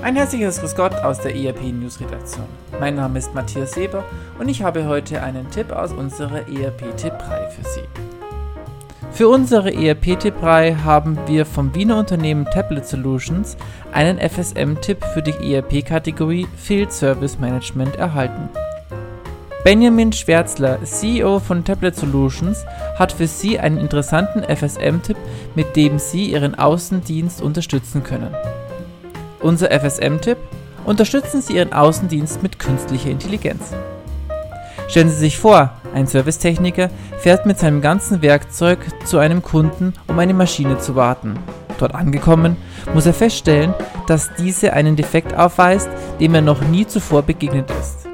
Ein herzliches Grüß Gott aus der ERP News Redaktion. Mein Name ist Matthias Seber und ich habe heute einen Tipp aus unserer ERP Tipprei für Sie. Für unsere ERP Tipprei haben wir vom Wiener Unternehmen Tablet Solutions einen FSM-Tipp für die ERP-Kategorie Field Service Management erhalten. Benjamin Schwärzler, CEO von Tablet Solutions, hat für Sie einen interessanten FSM-Tipp, mit dem Sie Ihren Außendienst unterstützen können. Unser FSM-Tipp: Unterstützen Sie Ihren Außendienst mit künstlicher Intelligenz. Stellen Sie sich vor, ein Servicetechniker fährt mit seinem ganzen Werkzeug zu einem Kunden, um eine Maschine zu warten. Dort angekommen, muss er feststellen, dass diese einen Defekt aufweist, dem er noch nie zuvor begegnet ist.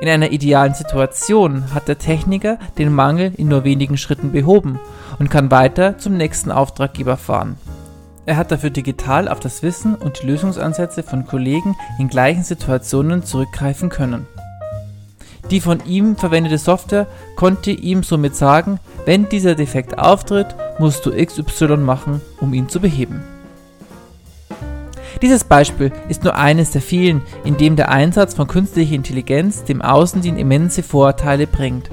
In einer idealen Situation hat der Techniker den Mangel in nur wenigen Schritten behoben und kann weiter zum nächsten Auftraggeber fahren. Er hat dafür digital auf das Wissen und die Lösungsansätze von Kollegen in gleichen Situationen zurückgreifen können. Die von ihm verwendete Software konnte ihm somit sagen, wenn dieser Defekt auftritt, musst du XY machen, um ihn zu beheben. Dieses Beispiel ist nur eines der vielen, in dem der Einsatz von künstlicher Intelligenz dem Außendienst immense Vorteile bringt.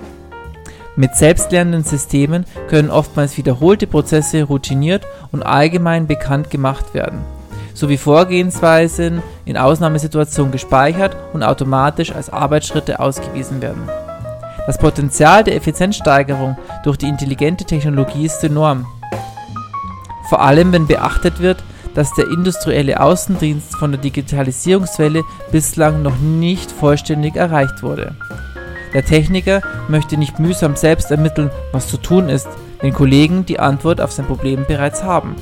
Mit selbstlernenden Systemen können oftmals wiederholte Prozesse routiniert und allgemein bekannt gemacht werden, sowie Vorgehensweisen in Ausnahmesituationen gespeichert und automatisch als Arbeitsschritte ausgewiesen werden. Das Potenzial der Effizienzsteigerung durch die intelligente Technologie ist enorm. Vor allem wenn beachtet wird, dass der industrielle Außendienst von der Digitalisierungswelle bislang noch nicht vollständig erreicht wurde. Der Techniker möchte nicht mühsam selbst ermitteln, was zu tun ist, wenn Kollegen die Antwort auf sein Problem bereits haben.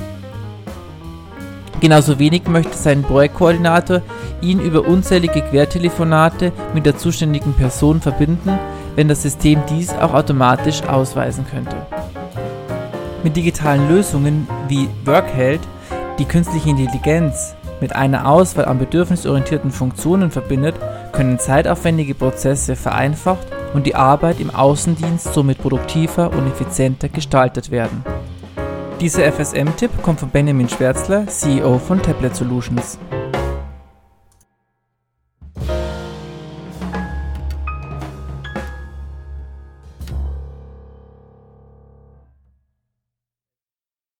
Genauso wenig möchte sein Projektkoordinator ihn über unzählige Quertelefonate mit der zuständigen Person verbinden, wenn das System dies auch automatisch ausweisen könnte. Mit digitalen Lösungen wie Workheld, die künstliche Intelligenz mit einer Auswahl an bedürfnisorientierten Funktionen verbindet, können zeitaufwendige Prozesse vereinfacht und die Arbeit im Außendienst somit produktiver und effizienter gestaltet werden. Dieser FSM-Tipp kommt von Benjamin Schwärzler, CEO von Tablet Solutions.